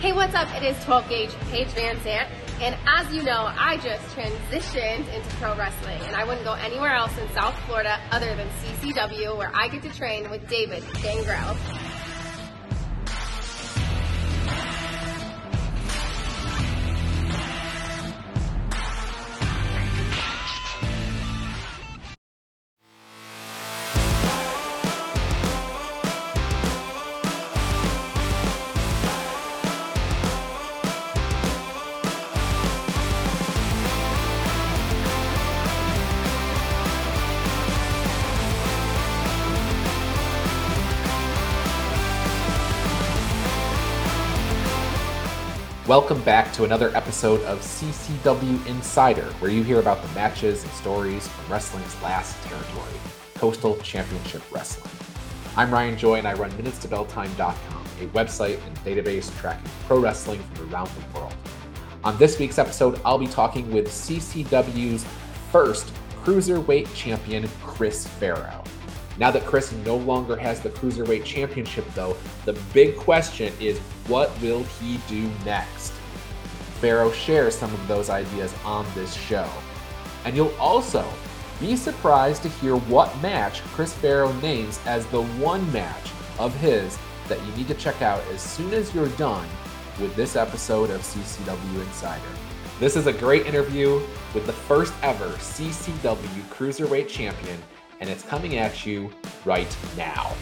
Hey, what's up? It is 12 Gauge Paige VanZant. And as you know, I just transitioned into pro wrestling and I wouldn't go anywhere else in South Florida other than CCW where I get to train with David Gangrel. Welcome back to another episode of CCW Insider, where you hear about the matches and stories from wrestling's last territory, Coastal Championship Wrestling. I'm Ryan Joy, and I run MinutesToBellTime.com, a website and database tracking pro wrestling from around the world. On this week's episode, I'll be talking with CCW's first cruiserweight champion, Chris Farrow. Now that Chris no longer has the Cruiserweight Championship, though, the big question is what will he do next? Farrow shares some of those ideas on this show. And you'll also be surprised to hear what match Chris Farrow names as the one match of his that you need to check out as soon as you're done with this episode of CCW Insider. This is a great interview with the first ever CCW Cruiserweight Champion and it's coming at you right now.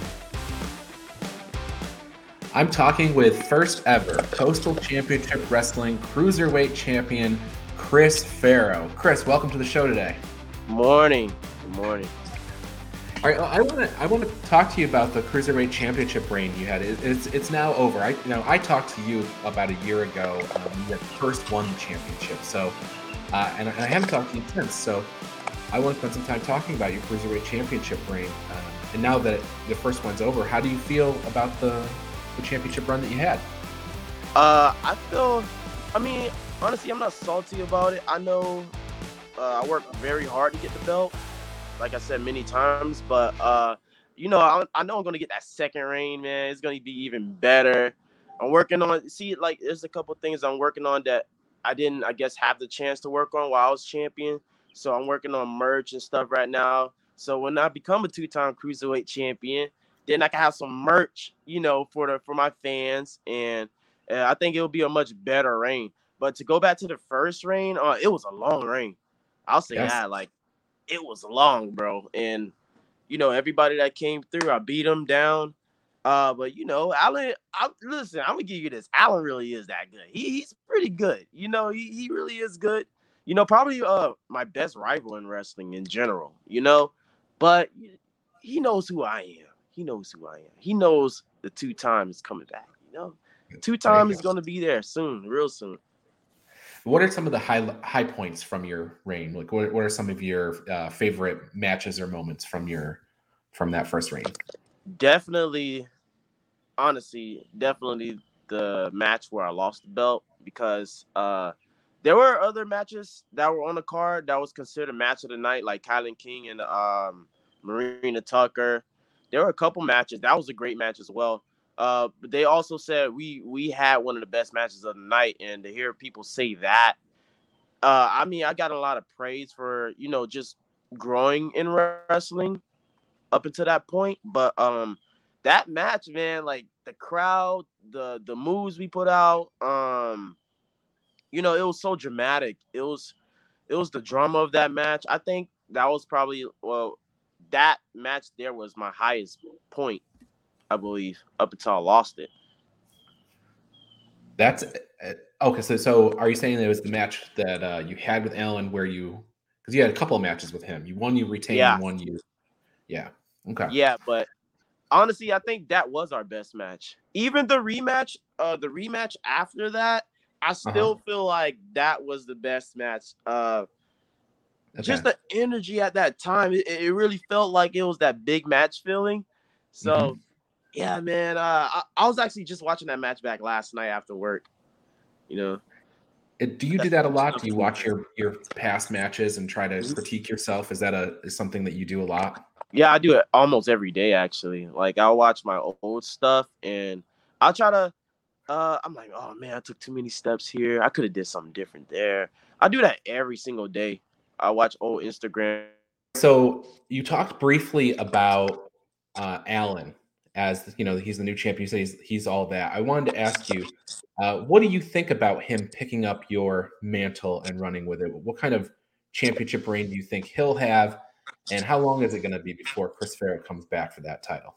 I'm talking with first ever Coastal Championship Wrestling Cruiserweight Champion Chris Farrow. Chris, welcome to the show today. Morning. Good morning. All right, I want to I want to talk to you about the cruiserweight championship reign you had. It, it's it's now over. I you know I talked to you about a year ago. Um, you had first won the championship, so uh, and, and I haven't talked to you since. So I want to spend some time talking about your cruiserweight championship reign. Um, and now that the first one's over, how do you feel about the, the championship run that you had? Uh, I feel, I mean, honestly, I'm not salty about it. I know uh, I worked very hard to get the belt, like I said many times, but uh, you know, I, I know I'm gonna get that second reign, man. It's gonna be even better. I'm working on. See, like, there's a couple things I'm working on that I didn't, I guess, have the chance to work on while I was champion. So I'm working on merch and stuff right now. So when I become a two-time cruiserweight champion, then I can have some merch, you know, for the for my fans, and uh, I think it'll be a much better reign. But to go back to the first reign, uh, it was a long reign. I'll say yes. that, like, it was long, bro. And you know, everybody that came through, I beat them down. Uh, but you know, Alan, I, listen, I'm gonna give you this. Allen really is that good. He, he's pretty good. You know, he, he really is good you know, probably uh my best rival in wrestling in general, you know, but he knows who I am. He knows who I am. He knows the two times is coming back, you know. Two time is going to be there soon, real soon. What are some of the high high points from your reign? Like, what, what are some of your uh, favorite matches or moments from your from that first reign? Definitely, honestly, definitely the match where I lost the belt because uh there were other matches that were on the card that was considered match of the night, like Kylan King and um, Marina Tucker. There were a couple matches that was a great match as well. Uh, but they also said we we had one of the best matches of the night, and to hear people say that, uh, I mean, I got a lot of praise for you know just growing in wrestling up until that point. But um, that match, man, like the crowd, the the moves we put out, um, you know, it was so dramatic. It was it was the drama of that match. I think that was probably well that match there was my highest point, I believe, up until I lost it. That's uh, okay. So, so are you saying it was the match that uh, you had with Alan where you because you had a couple of matches with him? You won, you retained, yeah. one you, yeah, okay, yeah. But honestly, I think that was our best match. Even the rematch, uh, the rematch after that, I uh-huh. still uh-huh. feel like that was the best match. Uh, okay. Just the energy at that time, it, it, really felt like it was that big match feeling. So, mm-hmm. yeah, man, uh, I, I, was actually just watching that match back last night after work. You know, do you do that a lot? Do you watch your your past matches and try to mm-hmm. critique yourself? Is that a is something that you do a lot? Yeah, I do it almost every day actually. Like I'll watch my old stuff and I'll try to uh, I'm like, oh man, I took too many steps here. I could have did something different there. I do that every single day. I watch old Instagram. So you talked briefly about uh, Allen as you know he's the new champion. You say he's, he's all that. I wanted to ask you, uh, what do you think about him picking up your mantle and running with it? What kind of championship reign do you think he'll have, and how long is it going to be before Chris Farrow comes back for that title?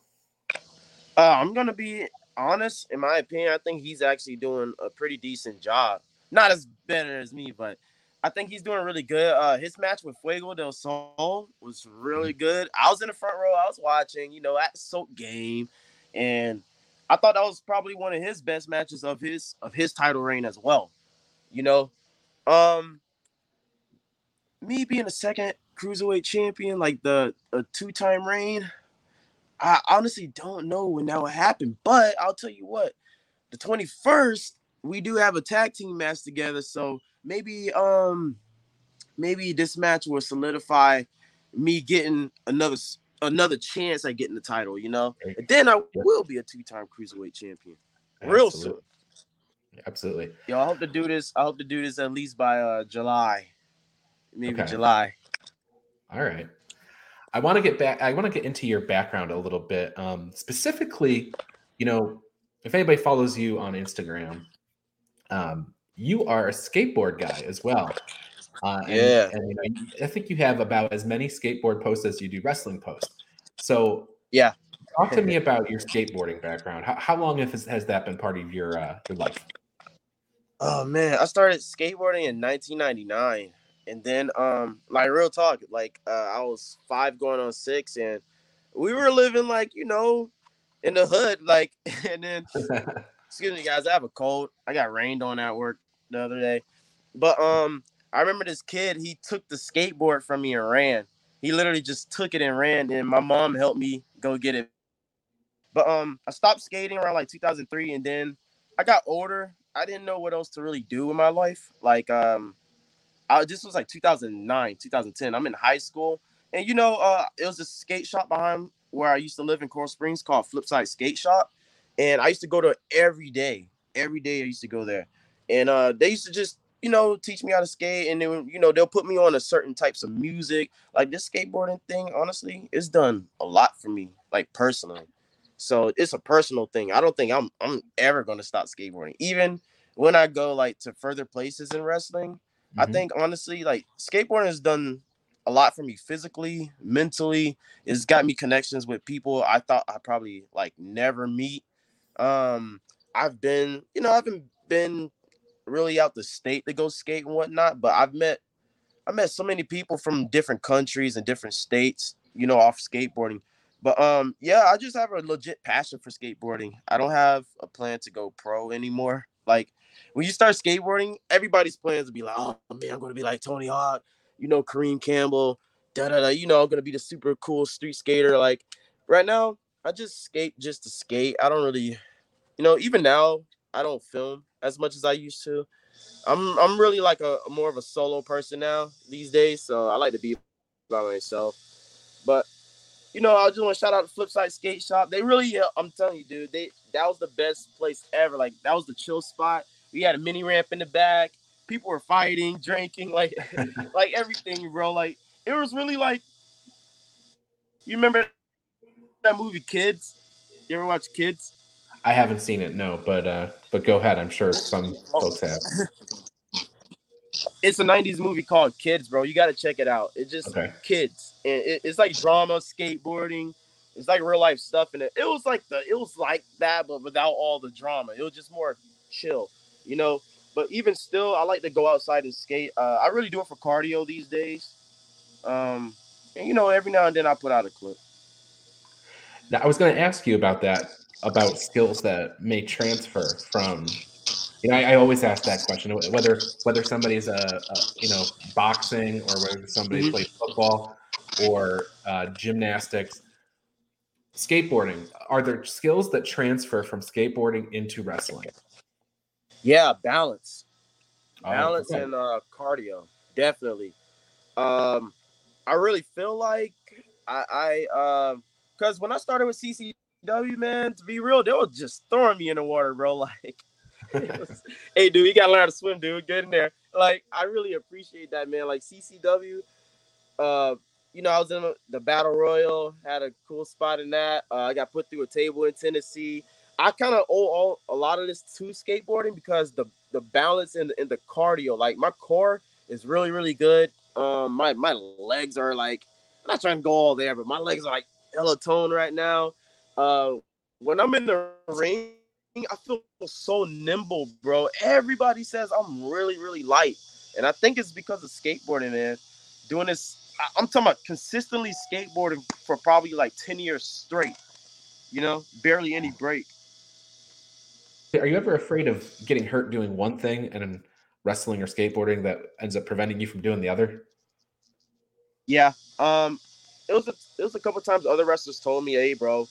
Uh, I'm gonna be honest. In my opinion, I think he's actually doing a pretty decent job. Not as better as me, but I think he's doing really good. Uh, his match with Fuego del Sol was really mm-hmm. good. I was in the front row. I was watching, you know, at Soap game, and I thought that was probably one of his best matches of his of his title reign as well. You know, um, me being a second cruiserweight champion, like the a two time reign, I honestly don't know when that will happen. But I'll tell you what, the twenty first we do have a tag team match together, so maybe um maybe this match will solidify me getting another another chance at getting the title, you know. And then I will be a two-time cruiserweight champion. Real Absolutely. soon. Absolutely. Yo, I hope to do this. I hope to do this at least by uh July. Maybe okay. July. All right. I want to get back I want to get into your background a little bit. Um specifically, you know, if anybody follows you on Instagram, um, you are a skateboard guy as well. Uh, and, yeah, and, you know, I think you have about as many skateboard posts as you do wrestling posts. So yeah, talk to me about your skateboarding background. How, how long has, has that been part of your uh, your life? Oh man, I started skateboarding in 1999, and then um, like real talk, like uh, I was five going on six, and we were living like you know in the hood, like, and then excuse me guys, I have a cold. I got rained on at work the other day. But um, I remember this kid. He took the skateboard from me and ran. He literally just took it and ran, and my mom helped me go get it. But um, I stopped skating around like 2003, and then I got older. I didn't know what else to really do in my life. Like um, I this was like 2009, 2010. I'm in high school, and you know, uh, it was a skate shop behind where I used to live in Coral Springs called Flipside Skate Shop, and I used to go to every day. Every day I used to go there and uh, they used to just you know teach me how to skate, and then you know they'll put me on a certain types of music. Like this skateboarding thing, honestly, it's done a lot for me, like personally. So it's a personal thing. I don't think I'm I'm ever gonna stop skateboarding, even when I go like to further places in wrestling. Mm-hmm. I think honestly, like skateboarding has done a lot for me physically, mentally. It's got me connections with people I thought I probably like never meet. Um, I've been, you know, I've been been really out the state to go skate and whatnot, but I've met I met so many people from different countries and different states, you know, off skateboarding. But um, yeah, I just have a legit passion for skateboarding. I don't have a plan to go pro anymore. Like when you start skateboarding, everybody's plans to be like, oh man, I'm gonna be like Tony Hawk, you know, Kareem Campbell, da da da. You know, I'm gonna be the super cool street skater. Like right now, I just skate just to skate. I don't really, you know, even now I don't film as much as I used to. I'm I'm really like a more of a solo person now these days, so I like to be by myself. But you know, I just want to shout out the Flipside Skate Shop. They really, I'm telling you, dude, they that was the best place ever. Like that was the chill spot. We had a mini ramp in the back. People were fighting, drinking, like like everything, bro. Like it was really like you remember that movie Kids? You ever watch Kids? I haven't seen it, no, but uh, but go ahead. I'm sure some folks have. It's a '90s movie called Kids, bro. You got to check it out. It's just okay. kids, and it, it's like drama, skateboarding. It's like real life stuff in it. It was like the, it was like that, but without all the drama. It was just more chill, you know. But even still, I like to go outside and skate. Uh, I really do it for cardio these days. Um, and you know, every now and then I put out a clip. Now, I was going to ask you about that about skills that may transfer from you know, I, I, always ask that question whether whether somebody's a, a you know boxing or whether somebody mm-hmm. plays football or uh, gymnastics, skateboarding. Are there skills that transfer from skateboarding into wrestling? Yeah, balance, oh, balance, okay. and uh, cardio, definitely. Um, I really feel like I, I, because uh, when I started with CCW, man, to be real, they were just throwing me in the water, bro. Like, hey, dude, you gotta learn how to swim, dude. Get in there. Like, I really appreciate that, man. Like CCW, uh, you know, I was in the battle royal, had a cool spot in that. Uh, I got put through a table in Tennessee. I kind of owe all, a lot of this to skateboarding because the the balance and the, the cardio, like my core is really really good. Um, my my legs are like I'm not trying to go all there, but my legs are like hella tone right now. Uh, when I'm in the ring, I feel so nimble, bro. Everybody says I'm really really light, and I think it's because of skateboarding, man. Doing this, I'm talking about consistently skateboarding for probably like ten years straight. You know, barely any break. Are you ever afraid of getting hurt doing one thing and wrestling or skateboarding that ends up preventing you from doing the other? Yeah. Um, it was a, it was a couple times other wrestlers told me, "Hey, bro,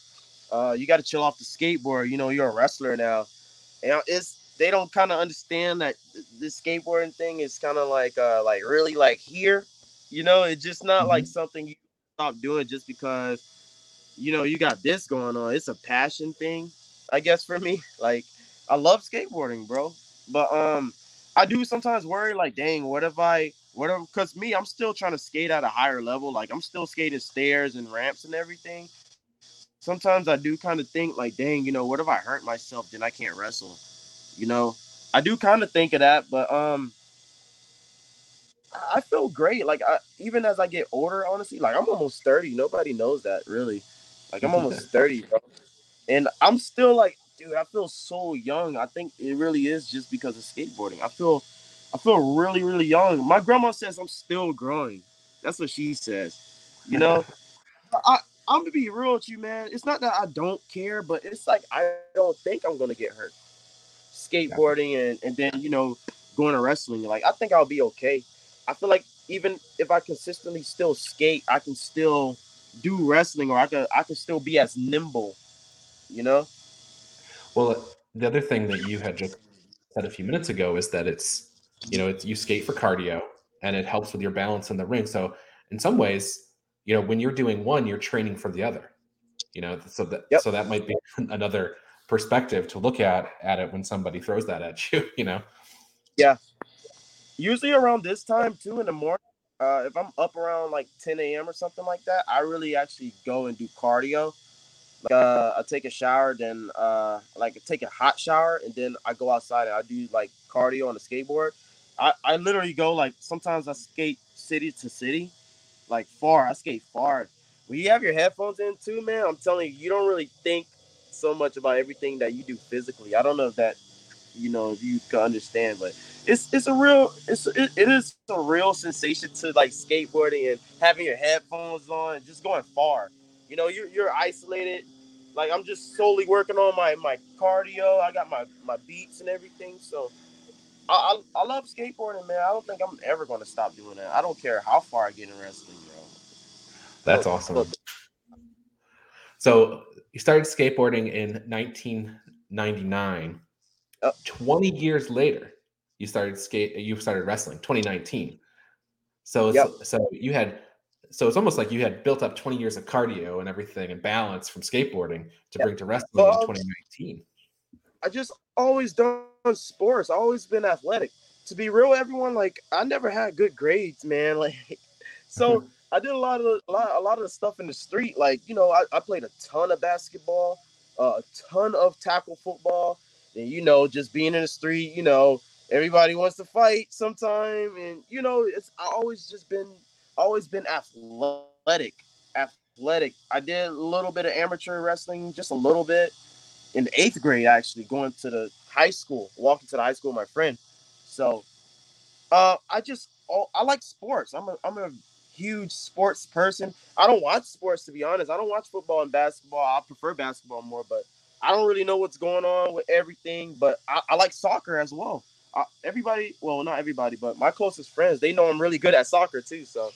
uh, you got to chill off the skateboard. You know, you're a wrestler now." And it's they don't kind of understand that this skateboarding thing is kind of like uh like really like here. You know, it's just not mm-hmm. like something you stop doing just because you know you got this going on. It's a passion thing, I guess for me. Like I love skateboarding, bro. But um, I do sometimes worry, like, dang, what if I, what if, because me, I'm still trying to skate at a higher level. Like, I'm still skating stairs and ramps and everything. Sometimes I do kind of think, like, dang, you know, what if I hurt myself? Then I can't wrestle. You know, I do kind of think of that, but um, I feel great. Like, I even as I get older, honestly, like I'm almost 30. Nobody knows that really. Like, I'm almost 30, bro. And I'm still like dude, I feel so young. I think it really is just because of skateboarding. I feel I feel really, really young. My grandma says I'm still growing. That's what she says. You know, I I'm gonna be real with you, man. It's not that I don't care, but it's like I don't think I'm gonna get hurt. Skateboarding and and then you know going to wrestling. Like I think I'll be okay. I feel like even if I consistently still skate, I can still do wrestling, or I can I can still be as nimble. You know. Well, the other thing that you had just said a few minutes ago is that it's you know it's you skate for cardio and it helps with your balance in the ring. So in some ways, you know, when you're doing one, you're training for the other. You know, so that yep. so that might be another perspective to look at at it when somebody throws that at you. You know. Yeah. Usually around this time too in the morning. Uh, if I'm up around like 10 a.m. or something like that, I really actually go and do cardio like, uh, I take a shower, then uh, like take a hot shower, and then I go outside and I do like cardio on the skateboard. I, I literally go like sometimes I skate city to city, like far. I skate far. When you have your headphones in too, man, I'm telling you, you don't really think so much about everything that you do physically. I don't know if that, you know, if you can understand, but it's it's a real it's it, it is a real sensation to like skateboarding and having your headphones on and just going far. You know, you're you're isolated. Like I'm just solely working on my my cardio. I got my my beats and everything. So I, I, I love skateboarding, man. I don't think I'm ever going to stop doing that. I don't care how far I get in wrestling, bro. That's so, awesome. So you started skateboarding in 1999. 20 years later, you started skate. You started wrestling. 2019. So yep. so you had so it's almost like you had built up 20 years of cardio and everything and balance from skateboarding to yeah. bring to wrestling in 2019. I just always done sports. Always been athletic. To be real, everyone like I never had good grades, man. Like, so I did a lot of a lot, a lot of the stuff in the street. Like, you know, I, I played a ton of basketball, uh, a ton of tackle football, and you know, just being in the street. You know, everybody wants to fight sometime, and you know, it's I always just been always been athletic. Athletic. I did a little bit of amateur wrestling, just a little bit in eighth grade, actually, going to the high school, walking to the high school with my friend. So uh, I just oh, I like sports. I'm a I'm a huge sports person. I don't watch sports to be honest. I don't watch football and basketball. I prefer basketball more, but I don't really know what's going on with everything. But I, I like soccer as well. Uh, everybody, well, not everybody, but my closest friends, they know I'm really good at soccer too. So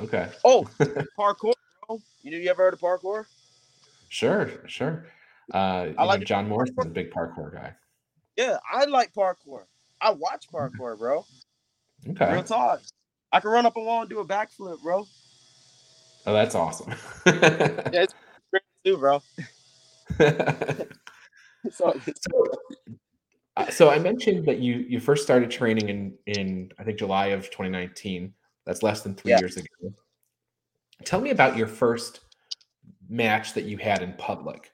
Okay. Oh, parkour, bro. You know, you ever heard of parkour? Sure, sure. Uh, I like know, John Morris is a big parkour guy. Yeah, I like parkour. I watch parkour, bro. Okay. Real talk. I can run up a wall and do a backflip, bro. Oh, that's awesome. yeah, it's great too, bro. so, so, Uh, so I mentioned that you you first started training in in I think July of 2019. That's less than three Yeah. years ago. Tell me about your first match that you had in public.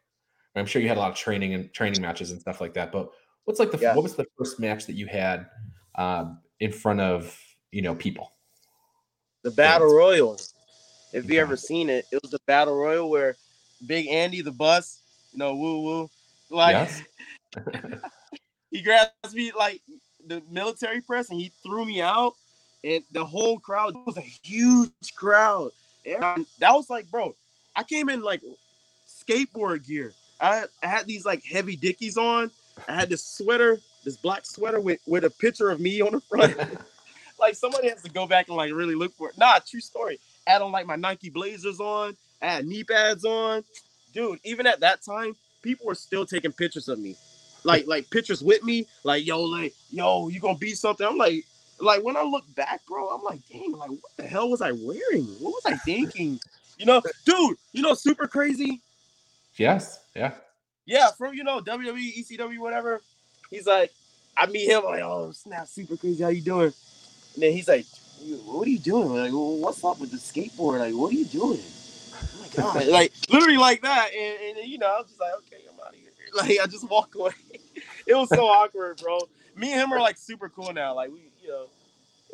I'm sure you had a lot of training and training matches and stuff like that. But what's like the Yeah. what was the first match that you had um, in front of you know people? The battle royal. If you Yeah. ever seen it, it was the battle royal where Big Andy the bus, you know, woo woo, like yes. he grabs me like the military press and he threw me out, and the whole crowd was a huge crowd. And that was like, bro, I came in like skateboard gear. I, I had these like heavy dickies on. I had this sweater, this black sweater with with a picture of me on the front. like somebody has to go back and like really look for it. Nah, true story. I had on like my Nike Blazers on. I had knee pads on. Dude, even at that time, people were still taking pictures of me. Like like pictures with me. Like, yo, like, yo, you gonna be something. I'm like, like when I look back, bro, I'm like, dang, like what the hell was I wearing? What was I thinking? You know, dude, you know, super crazy. yes. Yeah. Yeah, from you know, WWE, ECW, whatever. He's like, I meet him, like, oh snap, super crazy, how you doing? And then he's like, what are you doing? Like, well, what's up with the skateboard? Like, what are you doing? Oh my god, like literally like that. And, and you know, I was just like, okay, I'm out of here. Like, I just walk away. it was so awkward, bro. Me and him are like super cool now. Like, we, you know,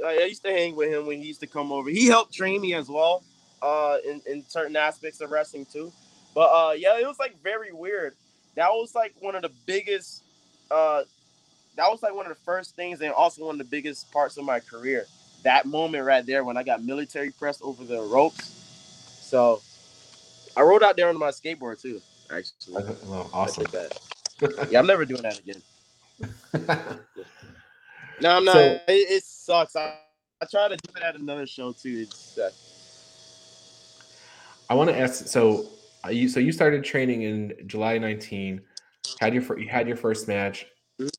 like, I used to hang with him when he used to come over. He helped train me as well, uh, in, in certain aspects of wrestling too. But uh, yeah, it was like very weird. That was like one of the biggest. Uh, that was like one of the first things, and also one of the biggest parts of my career. That moment right there when I got military pressed over the ropes. So, I rode out there on my skateboard too. Actually, I awesome. Yeah, I'm never doing that again. No, I'm not. So- it, it sucks. I, I try to do it at another show too. I want to ask. So uh, you so you started training in July 19. Had your you had your first match. Mhm.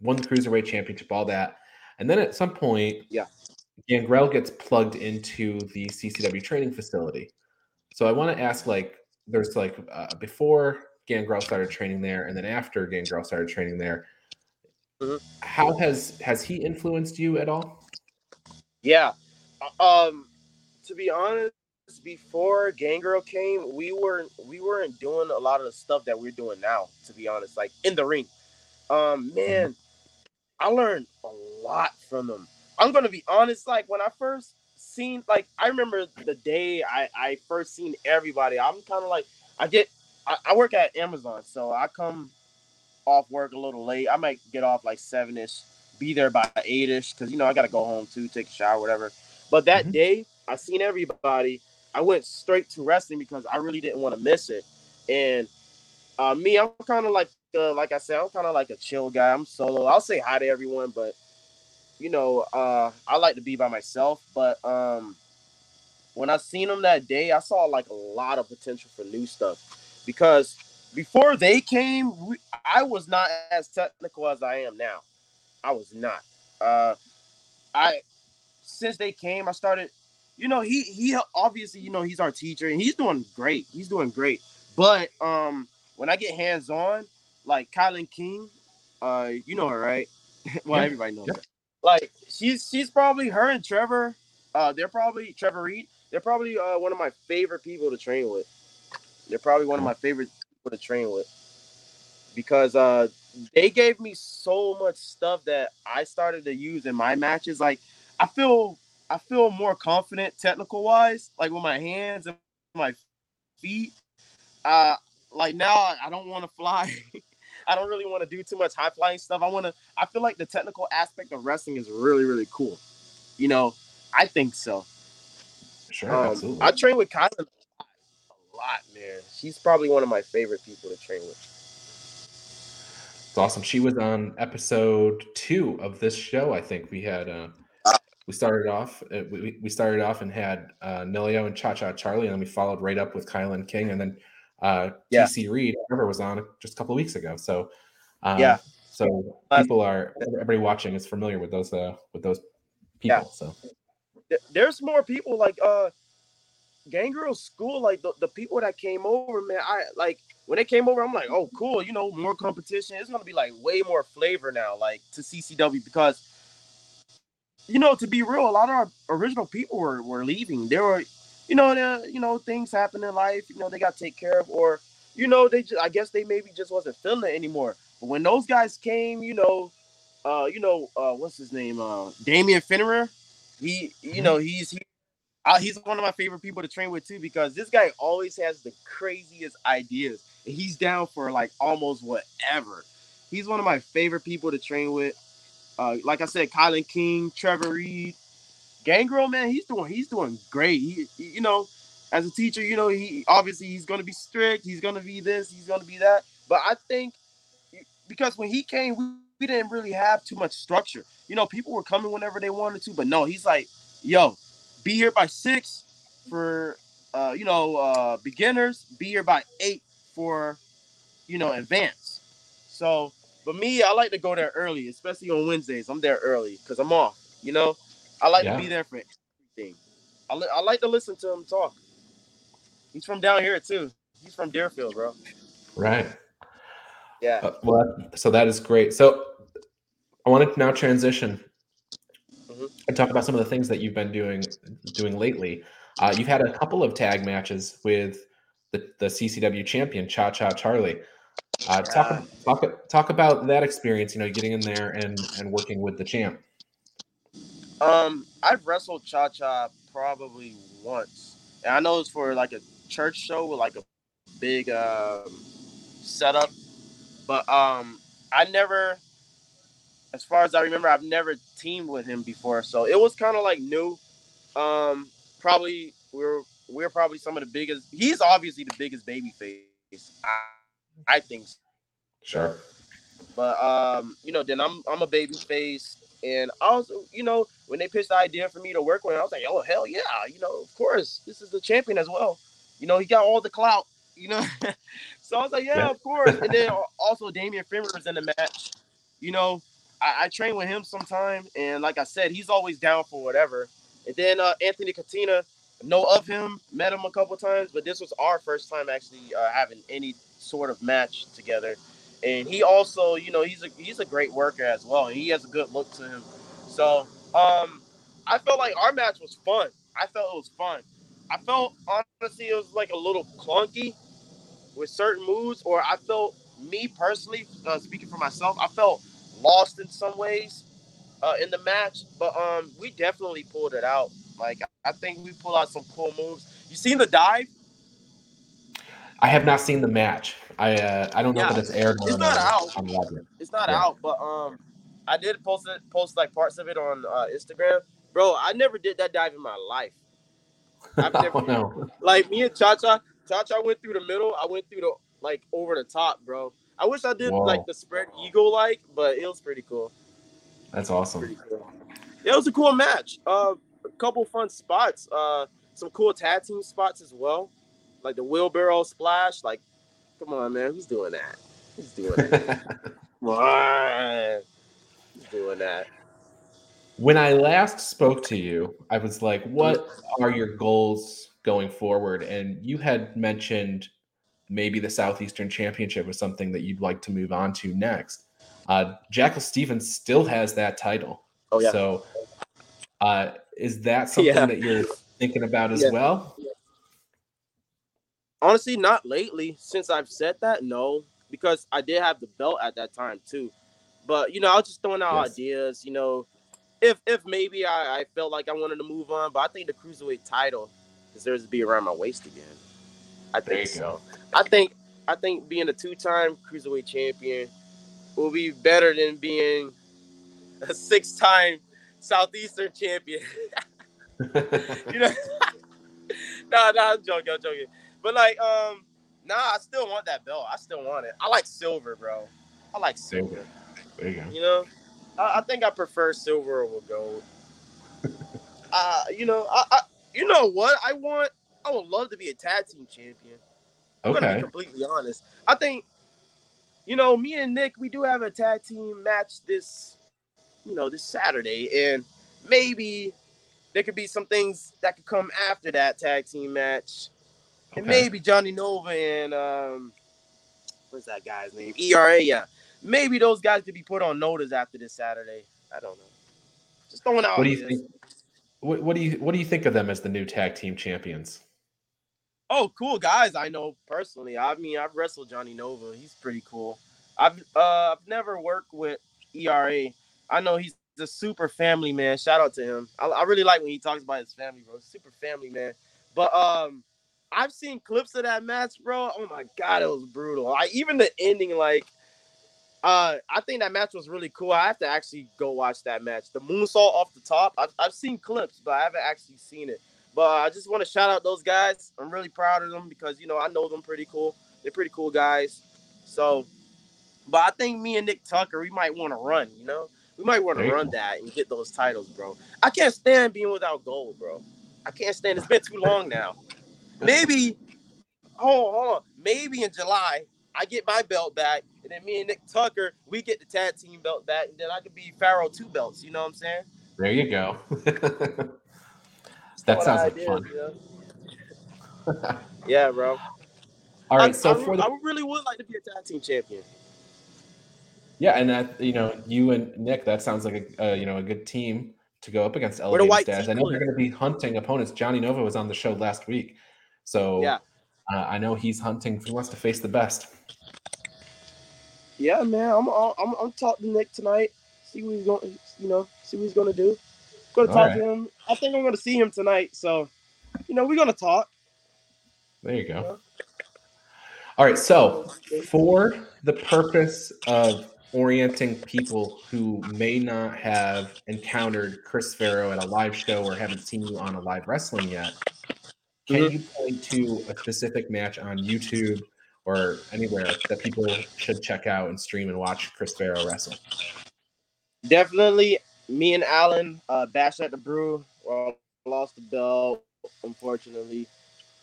Won the cruiserweight championship, all that, and then at some point, Yeah. Gangrel gets plugged into the CCW training facility. So I want to ask, like, there's like uh, before Gangrel started training there, and then after Gangrel started training there. Mhm. How has has he influenced you at all? Yeah. Uh, Um, to be honest, before Gangrel came, we weren't we weren't doing a lot of the stuff that we're doing now. To be honest, like in the ring, um, man, I learned a lot from them. I'm gonna be honest. Like when I first seen, like I remember the day I I first seen everybody. I'm kind of like I get I, I work at Amazon, so I come off work a little late. I might get off like seven ish, be there by eight ish, because you know I gotta go home too, take a shower, whatever. But that Mhm. day, I seen everybody. I went straight to wrestling because I really didn't want to miss it. And uh, me, I'm kind of like, uh, like I said, I'm kind of like a chill guy. I'm solo. I'll say hi to everyone, but you know, uh, I like to be by myself. But um, when I seen them that day, I saw like a lot of potential for new stuff because before they came, we, I was not as technical as I am now. I was not. Uh, I since they came, I started. You know, he he obviously, you know, he's our teacher and he's doing great. He's doing great. But um, when I get hands on, like Kylan King, uh, you know her, right? well, Yeah. everybody knows Yeah. her. Like she's she's probably her and Trevor. Uh, they're probably Trevor Reed. They're probably uh, one of my favorite people to train with. They're probably one of my favorite to train with because uh, they gave me so much stuff that I started to use in my matches. Like I feel I feel more confident technical wise, like with my hands and my feet. Uh, like now I- don't want to fly. I don't really want to do too much high flying stuff. I want to. I feel like the technical aspect of wrestling is really really cool. You know, I think so. Sure, Um. I train with Kylan a lot, man. She's probably one of my favorite people to train with. It's awesome. She was on episode two of this show. I think we had. Uh, we started off. Uh, we, we started off and had uh, Nilio and Cha Cha Charlie, and then we followed right up with Kylan King, and then uh, Yeah. TC Reed. Trevor was on just a couple of weeks ago. So um, Yeah. So Uh, people are everybody watching is familiar with those uh, with those people. Yeah. So There's more people like uh, Gangrel School, like the, the people that came over, man, I like when they came over, I'm like, oh, cool, you know, more competition. It's gonna be like way more flavor now, like to CCW because you know, to be real, a lot of our original people were, were leaving. There were, you know, the, you know, things happen in life, you know, they got to take care of, or, you know, they just, I guess they maybe just wasn't feeling it anymore. But when those guys came, you know, uh, you know, uh, what's his name? Uh, Damian Finnerer. He, you mm-hmm. know, he's he, uh, he's one of my favorite people to train with too because this guy always has the craziest ideas. He's down for like almost whatever. He's one of my favorite people to train with. Uh, like I said, Kylan King, Trevor Reed, Gangrel, man, he's doing he's doing great. He, he, you know, as a teacher, you know, he obviously he's to be strict. He's to be this. He's to be that. But I think because when he came, we, we didn't really have too much structure. You know, people were coming whenever they wanted to, but no, he's like, yo, be here by six for uh, you know, uh beginners, be here by eight for you know, advance. So, but me, I like to go there early, especially on Wednesdays. I'm there early because I'm off. You know, I like yeah. to be there for everything. I, li- I like to listen to him talk. He's from down here too. He's from Deerfield, bro. Right. Yeah. Uh, well, so that is great. So I want to now transition mm-hmm. and talk about some of the things that you've been doing doing lately. Uh, you've had a couple of tag matches with the, the CCW champion Cha Cha Charlie. Uh, talk talk talk about that experience. You know, getting in there and and working with the champ. Um, I've wrestled Cha Cha probably once, and I know it's for like a church show with like a big um, setup, but um, I never, as far as I remember, I've never teamed with him before, so it was kind of like new. Um, probably we're we're probably some of the biggest. He's obviously the biggest baby face. I, I think. So. Sure. But um, you know, then I'm I'm a baby face. And also, you know, when they pitched the idea for me to work with, him, I was like, oh hell yeah, you know, of course, this is the champion as well. You know, he got all the clout, you know. so I was like, yeah, yeah. of course. And then also Damian Finnerer was in the match. You know, I, I train with him sometime, and like I said, he's always down for whatever. And then uh, Anthony Katina, know of him, met him a couple times, but this was our first time actually uh, having any sort of match together and he also, you know, he's a he's a great worker as well, he has a good look to him. So, um, I felt like our match was fun. I felt it was fun. I felt honestly it was like a little clunky with certain moves, or I felt me personally, uh, speaking for myself, I felt lost in some ways uh, in the match, but um, we definitely pulled it out. Like I think we pulled out some cool moves. You seen the dive? I have not seen the match. I uh, I don't know yeah, that it's aired. It's not out. It's not yeah. out, but um, I did post it, post like parts of it on uh, Instagram, bro. I never did that dive in my life. I've never, oh, no. like me and Cha Cha. Cha Cha went through the middle. I went through the like over the top, bro. I wish I did Whoa. like the spread eagle like, but it was pretty cool. That's awesome. Cool. Yeah, it was a cool match. Uh, a couple fun spots. Uh, some cool tag team spots as well, like the wheelbarrow splash. Like Come on, man. Who's doing that? Who's doing that? Come on. Who's doing that? When I last spoke to you, I was like, what are your goals going forward? And you had mentioned maybe the Southeastern Championship was something that you'd like to move on to next. Uh, Jackal Stevens still has that title. Oh, yeah. So uh, is that something yeah. that you're thinking about as yeah. well? Honestly, not lately. Since I've said that, no, because I did have the belt at that time too. But you know, I was just throwing out yes. ideas. You know, if if maybe I, I felt like I wanted to move on, but I think the cruiserweight title deserves to be around my waist again. I think so. Go. I think I think being a two-time cruiserweight champion will be better than being a six-time southeastern champion. you know, no, no, I'm joking. I'm joking. But like, um, nah, I still want that belt. I still want it. I like silver, bro. I like silver. There you go. You know, I, I think I prefer silver over gold. uh, you know, I, I, you know what I want? I would love to be a tag team champion. I'm okay. gonna be completely honest. I think, you know, me and Nick, we do have a tag team match this, you know, this Saturday, and maybe there could be some things that could come after that tag team match, and maybe Johnny Nova and um, what's that guy's name? ERA, yeah. Maybe those guys could be put on notice after this Saturday. I don't know. Just throwing out. What do you think? What, what do you what do you think of them as the new tag team champions? Oh, cool guys I know personally. I mean, I've wrestled Johnny Nova. He's pretty cool. I've uh I've never worked with ERA. I know he's a super family man. Shout out to him. I, I really like when he talks about his family, bro. Super family man. But um I've seen clips of that match, bro. Oh my god, it was brutal. I even the ending, like uh I think that match was really cool. I have to actually go watch that match. The moonsault off the top. I've, I've seen clips, but I haven't actually seen it. But I just want to shout out those guys. I'm really proud of them because you know I know them pretty cool. They're pretty cool guys. So, but I think me and Nick Tucker, we might want to run. You know, we might want to run that and get those titles, bro. I can't stand being without gold, bro. I can't stand. It's been too long now. Maybe, Oh, hold on. Maybe in July I get my belt back, and then me and Nick Tucker we get the tag team belt back, and then I could be Farrow two belts. You know what I'm saying? There you go. That sounds like fun. you know? yeah, bro. All right, I, so I, for the I really would like to be a tag team champion. yeah, and that you know you and Nick, that sounds like a uh, you know a good team to go up against white team I know they're going to be hunting opponents. Johnny Nova was on the show last week, so Yeah. uh, I know he's hunting. He wants to face the best. Yeah, man. I'm I'm I'm, I'm talking to Nick tonight. See what he's going. You know, see what he's gonna do. Gonna All talk right. to him. I think I'm gonna see him tonight. So, you know, we're gonna talk. There you go. All right, so for the purpose of orienting people who may not have encountered Chris Farrow at a live show or haven't seen you on a live wrestling yet, can Mhm. you point to a specific match on YouTube or anywhere that people should check out and stream and watch Chris Farrow wrestle? Definitely, me and Alan uh, bashed at the brew. Well, lost the belt, unfortunately,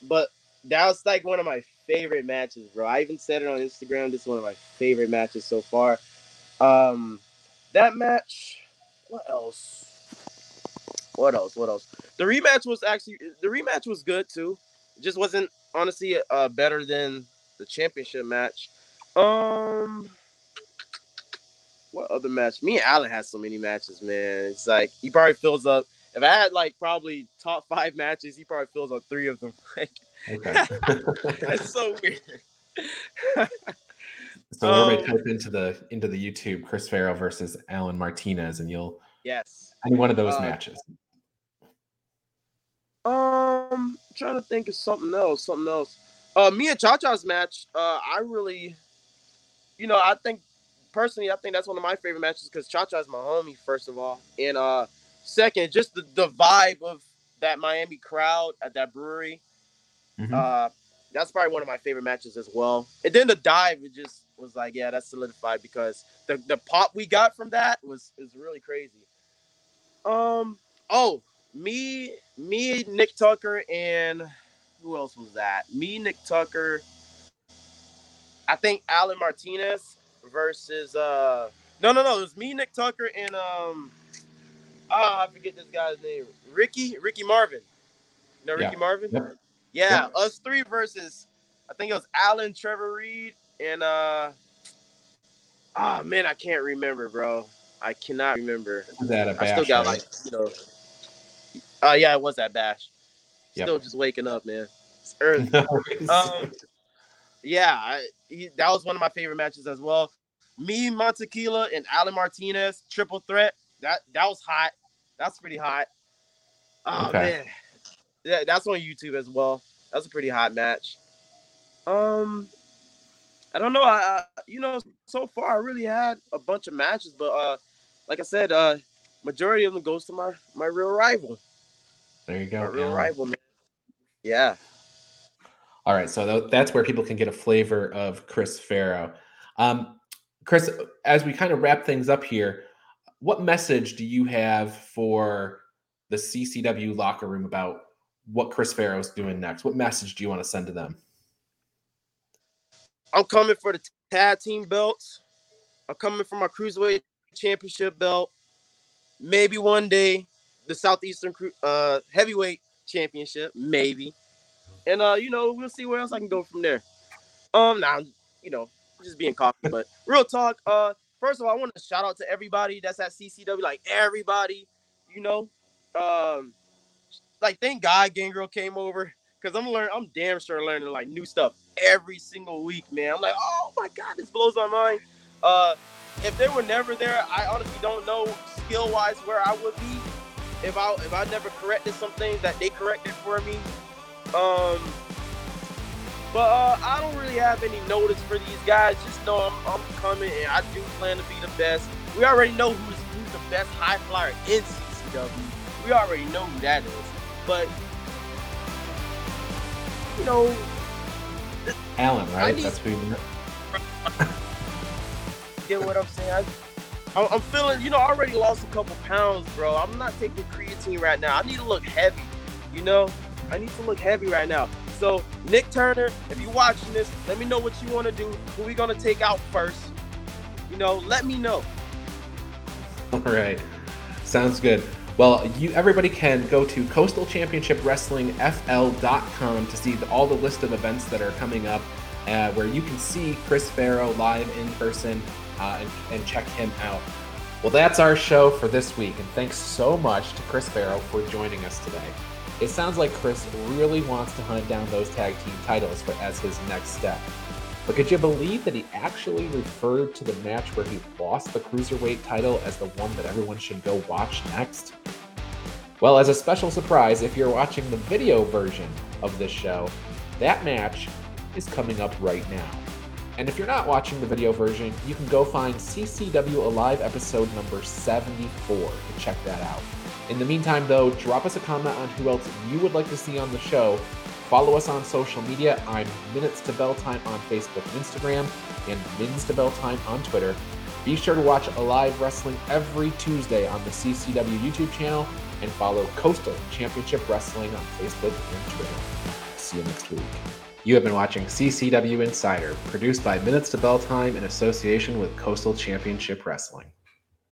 but that was like one of my favorite matches, bro. I even said it on Instagram. This is one of my favorite matches so far. Um, that match. What else? What else? What else? The rematch was actually the rematch was good too. It just wasn't honestly uh better than the championship match. Um, what other match? Me and Allen had so many matches, man. It's like he probably fills up. If I had like probably top five matches, he probably fills up three of them. Like Okay. that's so weird. so everybody Um, type into the into the YouTube Chris Farrow versus Alan Martinez, and you'll Yes. any one of those Uh, matches. Um, trying to think of something else. Something else. Uh, me and Cha Cha's match. Uh, I really, you know, I think personally, I think that's one of my favorite matches because Cha Cha's my homie. First of all, and uh, second, just the the vibe of that Miami crowd at that brewery. Mhm. Uh, that's probably one of my favorite matches as well. And then the dive, it just was like, yeah, that's solidified because the the pop we got from that was is really crazy. Um. Oh, me, me, Nick Tucker, and who else was that? Me, Nick Tucker. I think Alan Martinez versus uh no no no it was me Nick Tucker and um ah I forget this guy's name. Ricky Ricky Marvin. You know Ricky Yeah. Marvin? Yep. yeah us three versus I think it was Alan Trevor Reed and uh ah man I can't remember bro. I cannot remember. That a I still bash, got right? like you know uh yeah it was that bash. Yep. still just waking up man. It's early. Um, yeah, I, he, that was one of my favorite matches as well. Me, Montequila, and Alan Martinez triple threat. That that was hot. That's pretty hot. Oh Okay. man, yeah, that's on YouTube as well. That's a pretty hot match. Um, I don't know. I, I you know so far I really had a bunch of matches, but uh, like I said, uh, majority of them goes to my my real rival, there you go. my real rival, man. Yeah. All right, so that's where people can get a flavor of Chris Farrow. Um, Chris, as we kind of wrap things up here, what message do you have for the CCW locker room about what Chris Farrow is doing next? What message do you want to send to them? I'm coming for the tag team belts. I'm coming for my cruiserweight championship belt. Maybe one day, the Southeastern uh, Heavyweight Championship, maybe. And uh, you know, we'll see where else I can go from there. Um, now, you know, just being cocky, but real talk. Uh, first of all, I want to shout out to everybody that's at CCW, like everybody, you know. Um, like thank God Gangrel came over because I'm learning. I'm damn sure learning like new stuff every single week, man. I'm like, oh my God, this blows my mind. Uh, if they were never there, I honestly don't know skill wise where I would be if I if I never corrected some things that they corrected for me. Um, but uh, I don't really have any notice for these guys. Just know I'm, I'm coming and I do plan to be the best. We already know who's who's the best high flyer in CCW. We already know who that is. But you know, Alan, right? Need, That's who. You get what I'm saying? I, I'm feeling, you know, I already lost a couple pounds, bro. I'm not taking creatine right now. I need to look heavy, you know. I need to look heavy right now. So, Nick Turner, if you're watching this, let me know what you want to do. Who we gonna take out first? You know, let me know. All right, sounds good. Well, you everybody can go to Coastal Championship Wrestling FL.com to see the, all the list of events that are coming up, uh, where you can see Chris Farrow live in person uh, and, and check him out. Well, that's our show for this week, and thanks so much to Chris Farrow for joining us today. It sounds like Chris really wants to hunt down those tag team titles for, as his next step. But could you believe that he actually referred to the match where he lost the cruiserweight title as the one that everyone should go watch next? Well, as a special surprise, if you're watching the video version of this show, that match is coming up right now. And if you're not watching the video version, you can go find CCW Alive episode number 74 to check that out. In the meantime, though, drop us a comment on who else you would like to see on the show. Follow us on social media. I'm Minutes to Bell Time on Facebook and Instagram, and Mins to Bell Time on Twitter. Be sure to watch Alive Wrestling every Tuesday on the CCW YouTube channel, and follow Coastal Championship Wrestling on Facebook and Twitter. See you next week. You have been watching CCW Insider, produced by Minutes to Bell Time in association with Coastal Championship Wrestling.